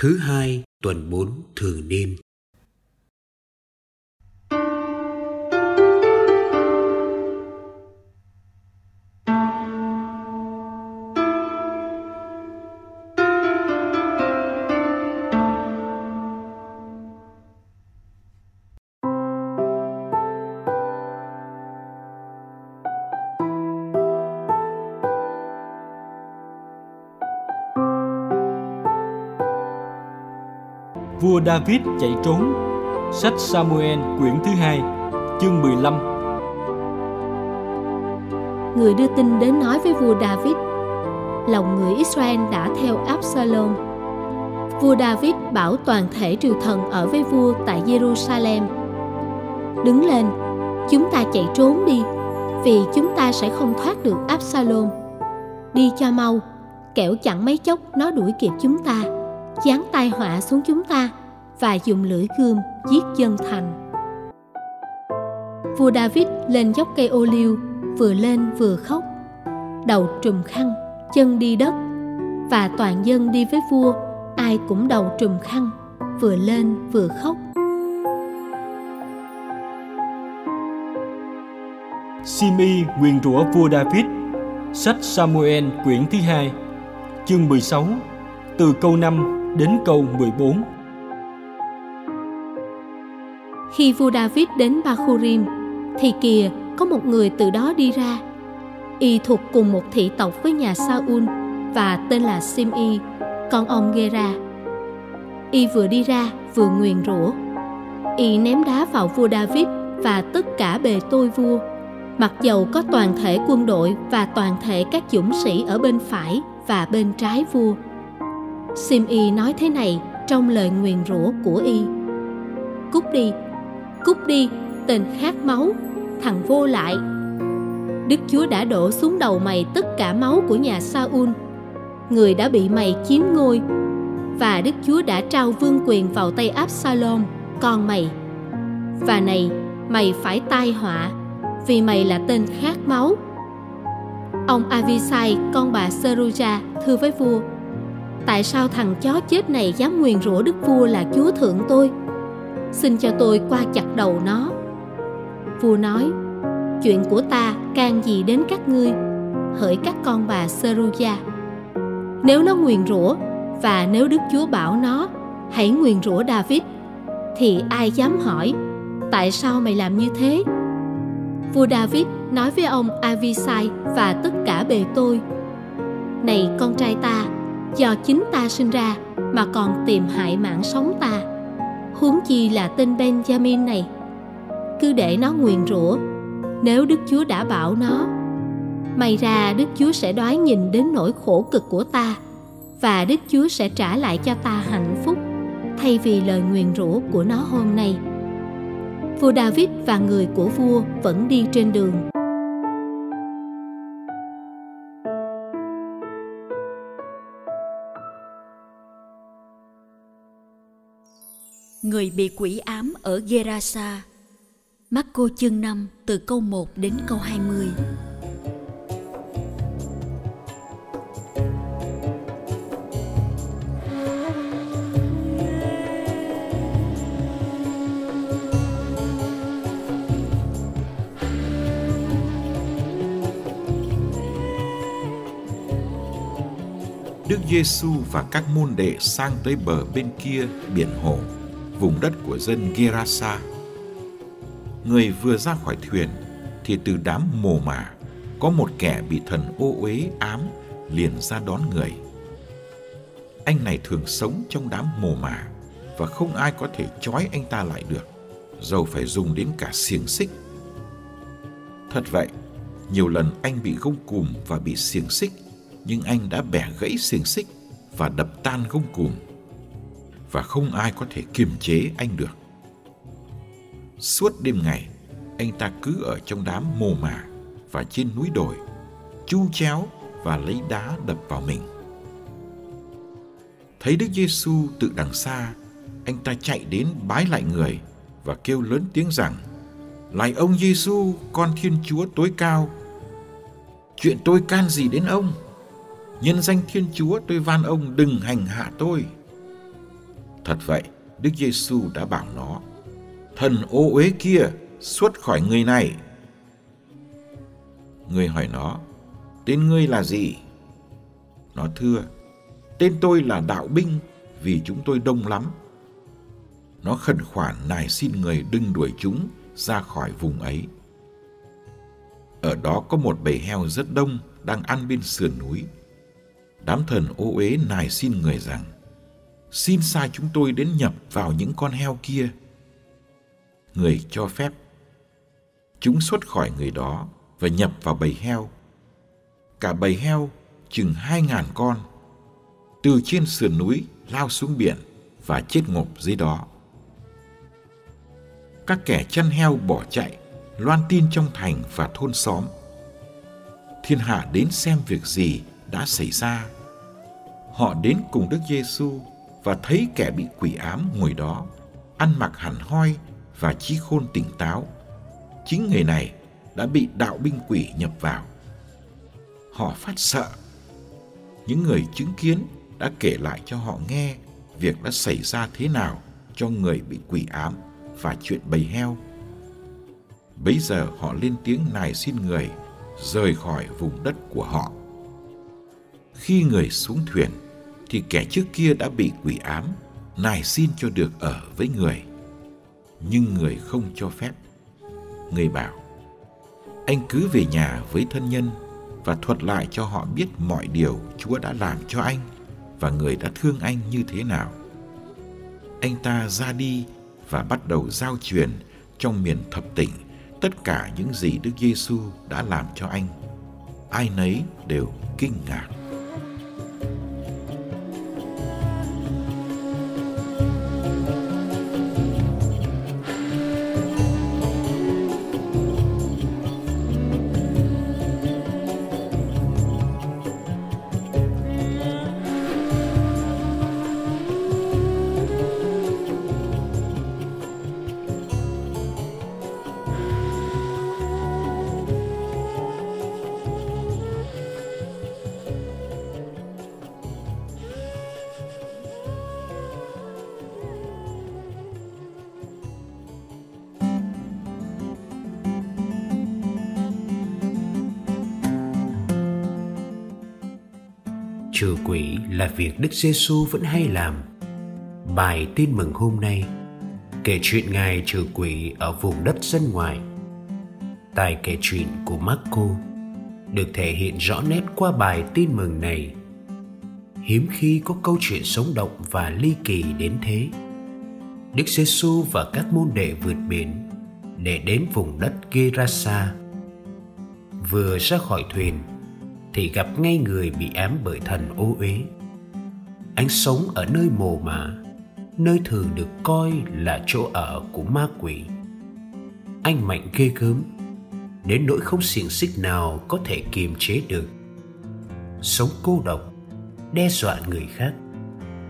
Thứ hai tuần 4 thường niên. Vua David chạy trốn. Sách Samuel quyển thứ hai Chương 15 Người đưa tin đến nói với vua David Lòng người Israel đã theo Absalom. Vua David bảo toàn thể triều thần ở với vua tại Jerusalem. Đứng lên, chúng ta chạy trốn đi Vì chúng ta sẽ không thoát được Absalom. Đi cho mau, kẻo chẳng mấy chốc nó đuổi kịp chúng ta giáng tai họa xuống chúng ta và dùng lưỡi gươm giết dân thành. Vua David lên dốc cây ô liu, vừa lên vừa khóc. Đầu trùm khăn, chân đi đất, và toàn dân đi với vua, ai cũng đầu trùm khăn, vừa lên vừa khóc. Simi nguyền rủa vua David Sách Samuel quyển thứ hai Chương 16 Từ câu 5 đến câu 14. Khi vua David đến Bakhurim, thì kìa có một người từ đó đi ra. Y thuộc cùng một thị tộc với nhà Saul và tên là Simi, con ông Gera. Y vừa đi ra vừa nguyền rủa. Y ném đá vào vua David và tất cả bề tôi vua, mặc dầu có toàn thể quân đội và toàn thể các dũng sĩ ở bên phải và bên trái vua Sim y nói thế này trong lời nguyền rủa của y. Cút đi, cút đi, tên khát máu, thằng vô lại. Đức Chúa đã đổ xuống đầu mày tất cả máu của nhà Saul, người đã bị mày chiếm ngôi, và Đức Chúa đã trao vương quyền vào tay Absalom, con mày. Và này, mày phải tai họa, vì mày là tên khát máu. Ông Avisai, con bà Seruja, thưa với vua, tại sao thằng chó chết này dám nguyền rủa đức vua là chúa thượng tôi? Xin cho tôi qua chặt đầu nó. Vua nói, chuyện của ta can gì đến các ngươi? Hỡi các con bà Seruja. Nếu nó nguyền rủa và nếu đức chúa bảo nó, hãy nguyền rủa David, thì ai dám hỏi, tại sao mày làm như thế? Vua David nói với ông Avisai và tất cả bề tôi, này con trai ta do chính ta sinh ra mà còn tìm hại mạng sống ta. Huống chi là tên benjamin này. Cứ để nó nguyền rủa, nếu đức chúa đã bảo nó, may ra đức chúa sẽ đoái nhìn đến nỗi khổ cực của ta và đức chúa sẽ trả lại cho ta hạnh phúc thay vì lời nguyền rủa của nó hôm nay. Vua david và người của vua vẫn đi trên đường. Người bị quỷ ám ở Gerasa. Marco chương 5 từ câu 1 đến câu 20 Đức Giêsu và các môn đệ sang tới bờ bên kia biển hồ vùng đất của dân Gerasa. Người vừa ra khỏi thuyền thì từ đám mồ mả có một kẻ bị thần ô uế ám liền ra đón người. Anh này thường sống trong đám mồ mả và không ai có thể trói anh ta lại được, dầu phải dùng đến cả xiềng xích. Thật vậy, nhiều lần anh bị gông cùm và bị xiềng xích, nhưng anh đã bẻ gãy xiềng xích và đập tan gông cùm và không ai có thể kiềm chế anh được. Suốt đêm ngày, anh ta cứ ở trong đám mồ mả và trên núi đồi, chu chéo và lấy đá đập vào mình. Thấy Đức Giêsu từ đằng xa, anh ta chạy đến bái lại người và kêu lớn tiếng rằng: "Lạy ông Giêsu, con Thiên Chúa tối cao, chuyện tôi can gì đến ông? Nhân danh Thiên Chúa tôi van ông đừng hành hạ tôi." Thật vậy, Đức Giêsu đã bảo nó, thần ô uế kia xuất khỏi người này. Người hỏi nó, tên ngươi là gì? Nó thưa, tên tôi là đạo binh vì chúng tôi đông lắm. Nó khẩn khoản nài xin người đừng đuổi chúng ra khỏi vùng ấy. Ở đó có một bầy heo rất đông đang ăn bên sườn núi. Đám thần ô uế nài xin người rằng, xin sai chúng tôi đến nhập vào những con heo kia. Người cho phép. Chúng xuất khỏi người đó và nhập vào bầy heo. Cả bầy heo chừng hai ngàn con từ trên sườn núi lao xuống biển và chết ngộp dưới đó. Các kẻ chăn heo bỏ chạy, loan tin trong thành và thôn xóm. Thiên hạ đến xem việc gì đã xảy ra. Họ đến cùng Đức Giêsu và thấy kẻ bị quỷ ám ngồi đó, ăn mặc hẳn hoi và trí khôn tỉnh táo. Chính người này đã bị đạo binh quỷ nhập vào. Họ phát sợ. Những người chứng kiến đã kể lại cho họ nghe việc đã xảy ra thế nào cho người bị quỷ ám và chuyện bầy heo. Bấy giờ họ lên tiếng nài xin người rời khỏi vùng đất của họ. Khi người xuống thuyền thì kẻ trước kia đã bị quỷ ám nài xin cho được ở với người. Nhưng người không cho phép. Người bảo, anh cứ về nhà với thân nhân và thuật lại cho họ biết mọi điều Chúa đã làm cho anh và người đã thương anh như thế nào. Anh ta ra đi và bắt đầu giao truyền trong miền thập tỉnh tất cả những gì Đức Giêsu đã làm cho anh. Ai nấy đều kinh ngạc. Trừ quỷ là việc Đức Giêsu vẫn hay làm. Bài tin mừng hôm nay kể chuyện Ngài trừ quỷ ở vùng đất dân ngoài. Tài kể chuyện của Marco được thể hiện rõ nét qua bài tin mừng này. Hiếm khi có câu chuyện sống động và ly kỳ đến thế. Đức Giêsu và các môn đệ vượt biển để đến vùng đất Gerasa. Vừa ra khỏi thuyền, thì gặp ngay người bị ám bởi thần ô uế. Anh sống ở nơi mồ mả, nơi thường được coi là chỗ ở của ma quỷ. Anh mạnh ghê gớm, đến nỗi không xiềng xích nào có thể kiềm chế được. Sống cô độc, đe dọa người khác,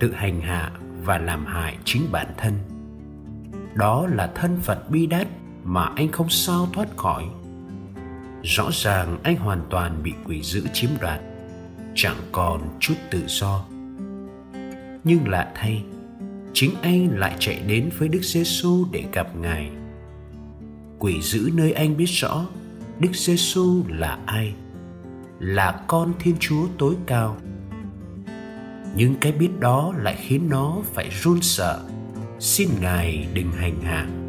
tự hành hạ và làm hại chính bản thân. Đó là thân phận bi đát mà anh không sao thoát khỏi rõ ràng anh hoàn toàn bị quỷ dữ chiếm đoạt, chẳng còn chút tự do. Nhưng lạ thay, chính anh lại chạy đến với đức giê xu để gặp ngài. Quỷ dữ nơi anh biết rõ, đức giê xu là ai? Là con thiên chúa tối cao. Nhưng cái biết đó lại khiến nó phải run sợ. Xin ngài đừng hành hạ.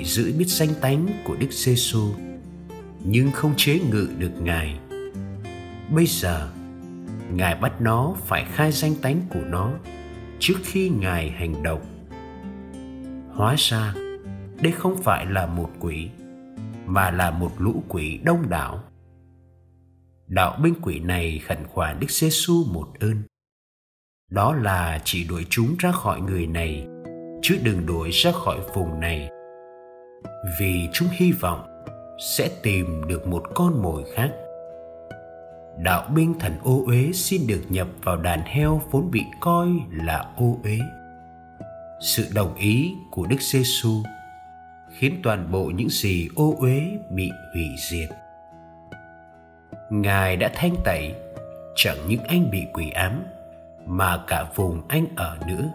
Quỷ dữ biết danh tánh của Đức giê -xu, nhưng không chế ngự được Ngài. Bây giờ, Ngài bắt nó phải khai danh tánh của nó trước khi Ngài hành động. Hóa ra, đây không phải là một quỷ, mà là một lũ quỷ đông đảo. Đạo binh quỷ này khẩn khoản Đức giê -xu một ơn. Đó là chỉ đuổi chúng ra khỏi người này, chứ đừng đuổi ra khỏi vùng này vì chúng hy vọng sẽ tìm được một con mồi khác. Đạo binh thần ô uế xin được nhập vào đàn heo vốn bị coi là ô uế. Sự đồng ý của đức giê xu khiến toàn bộ những gì ô uế bị hủy diệt. Ngài đã thanh tẩy, chẳng những anh bị quỷ ám, mà cả vùng anh ở nữa.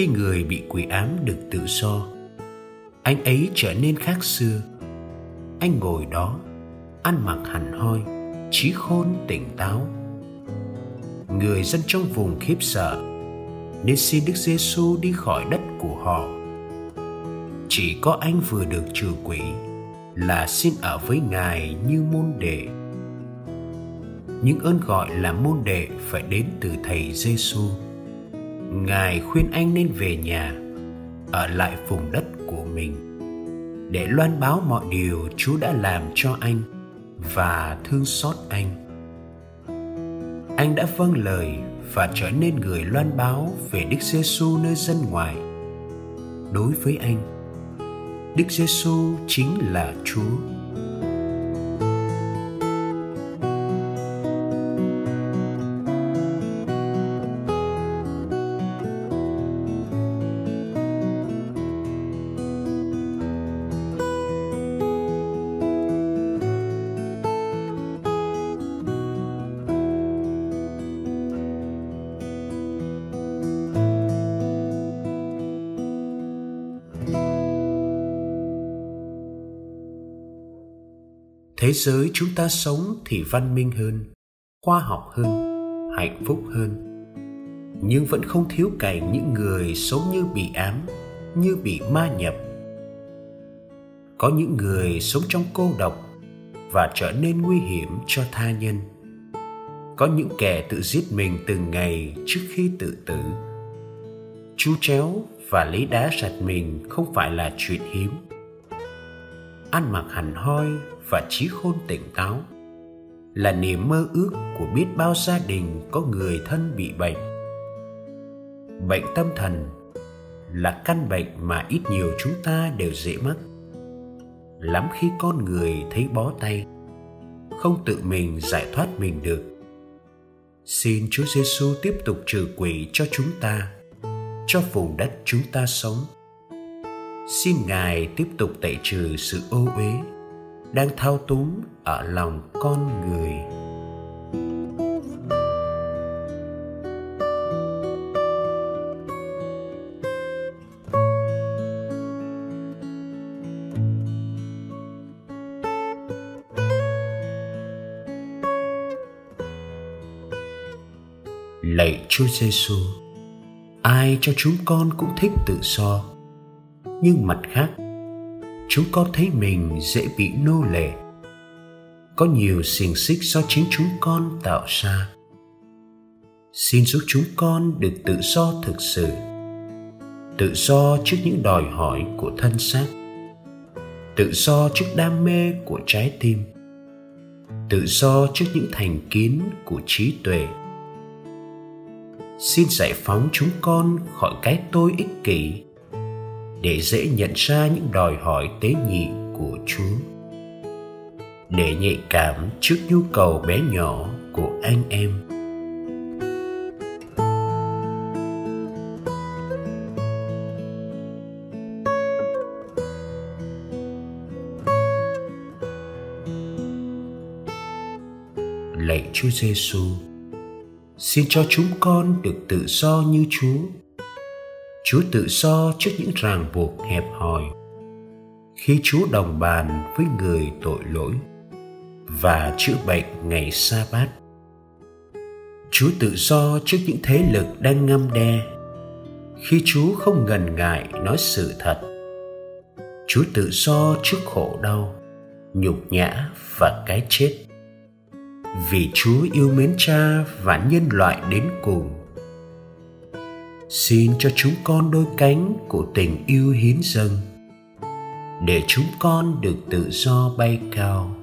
Khi người bị quỷ ám được tự do anh ấy trở nên khác xưa anh ngồi đó, ăn mặc hẳn hoi trí khôn tỉnh táo người dân trong vùng khiếp sợ, nên xin Đức Giêsu đi khỏi đất của họ. Chỉ có anh vừa được trừ quỷ là xin ở với Ngài như môn đệ. Những ơn gọi là môn đệ phải đến từ thầy Giêsu. Ngài khuyên anh nên về nhà, ở lại vùng đất của mình để loan báo mọi điều Chúa đã làm cho anh và thương xót anh. Anh đã vâng lời và trở nên người loan báo về Đức giê xu nơi dân ngoài. Đối với anh, Đức giê xu chính là Chúa. Thế giới chúng ta sống thì văn minh hơn, khoa học hơn, hạnh phúc hơn. Nhưng vẫn không thiếu cảnh những người sống như bị ám, như bị ma nhập. Có những người sống trong cô độc và trở nên nguy hiểm cho tha nhân. Có những kẻ tự giết mình từng ngày trước khi tự tử. Chú chéo và lấy đá sạch mình không phải là chuyện hiếm. Ăn mặc hẳn hoi và trí khôn tỉnh táo, là niềm mơ ước của biết bao gia đình có người thân bị bệnh. Bệnh tâm thần là căn bệnh mà ít nhiều chúng ta đều dễ mắc. Lắm khi con người thấy bó tay, không tự mình giải thoát mình được. Xin chúa giêsu tiếp tục trừ quỷ cho chúng ta, cho vùng đất chúng ta sống. Xin ngài tiếp tục tẩy trừ sự ô uế đang thao túng ở lòng con người. Lạy Chúa Giêsu, ai cho chúng con cũng thích tự do, nhưng mặt khác chúng con thấy mình dễ bị nô lệ. Có nhiều xiềng xích do chính chúng con tạo ra. Xin giúp chúng con được tự do thực sự, tự do trước những đòi hỏi của thân xác, tự do trước đam mê của trái tim, tự do trước những thành kiến của trí tuệ. Xin giải phóng chúng con khỏi cái tôi ích kỷ để dễ nhận ra những đòi hỏi tế nhị của Chúa. Để nhạy cảm trước nhu cầu bé nhỏ của anh em. Lạy Chúa Giêsu, xin cho chúng con được tự do như Chúa Chúa tự do trước những ràng buộc hẹp hòi khi Chúa đồng bàn với người tội lỗi và chữa bệnh ngày sa bát. Chúa tự do trước những thế lực đang ngâm đe khi Chúa không ngần ngại nói sự thật Chúa tự do trước khổ đau, nhục nhã và cái chết. Vì Chúa yêu mến cha và nhân loại đến cùng. Xin cho chúng con đôi cánh của tình yêu hiến dâng, để chúng con được tự do bay cao.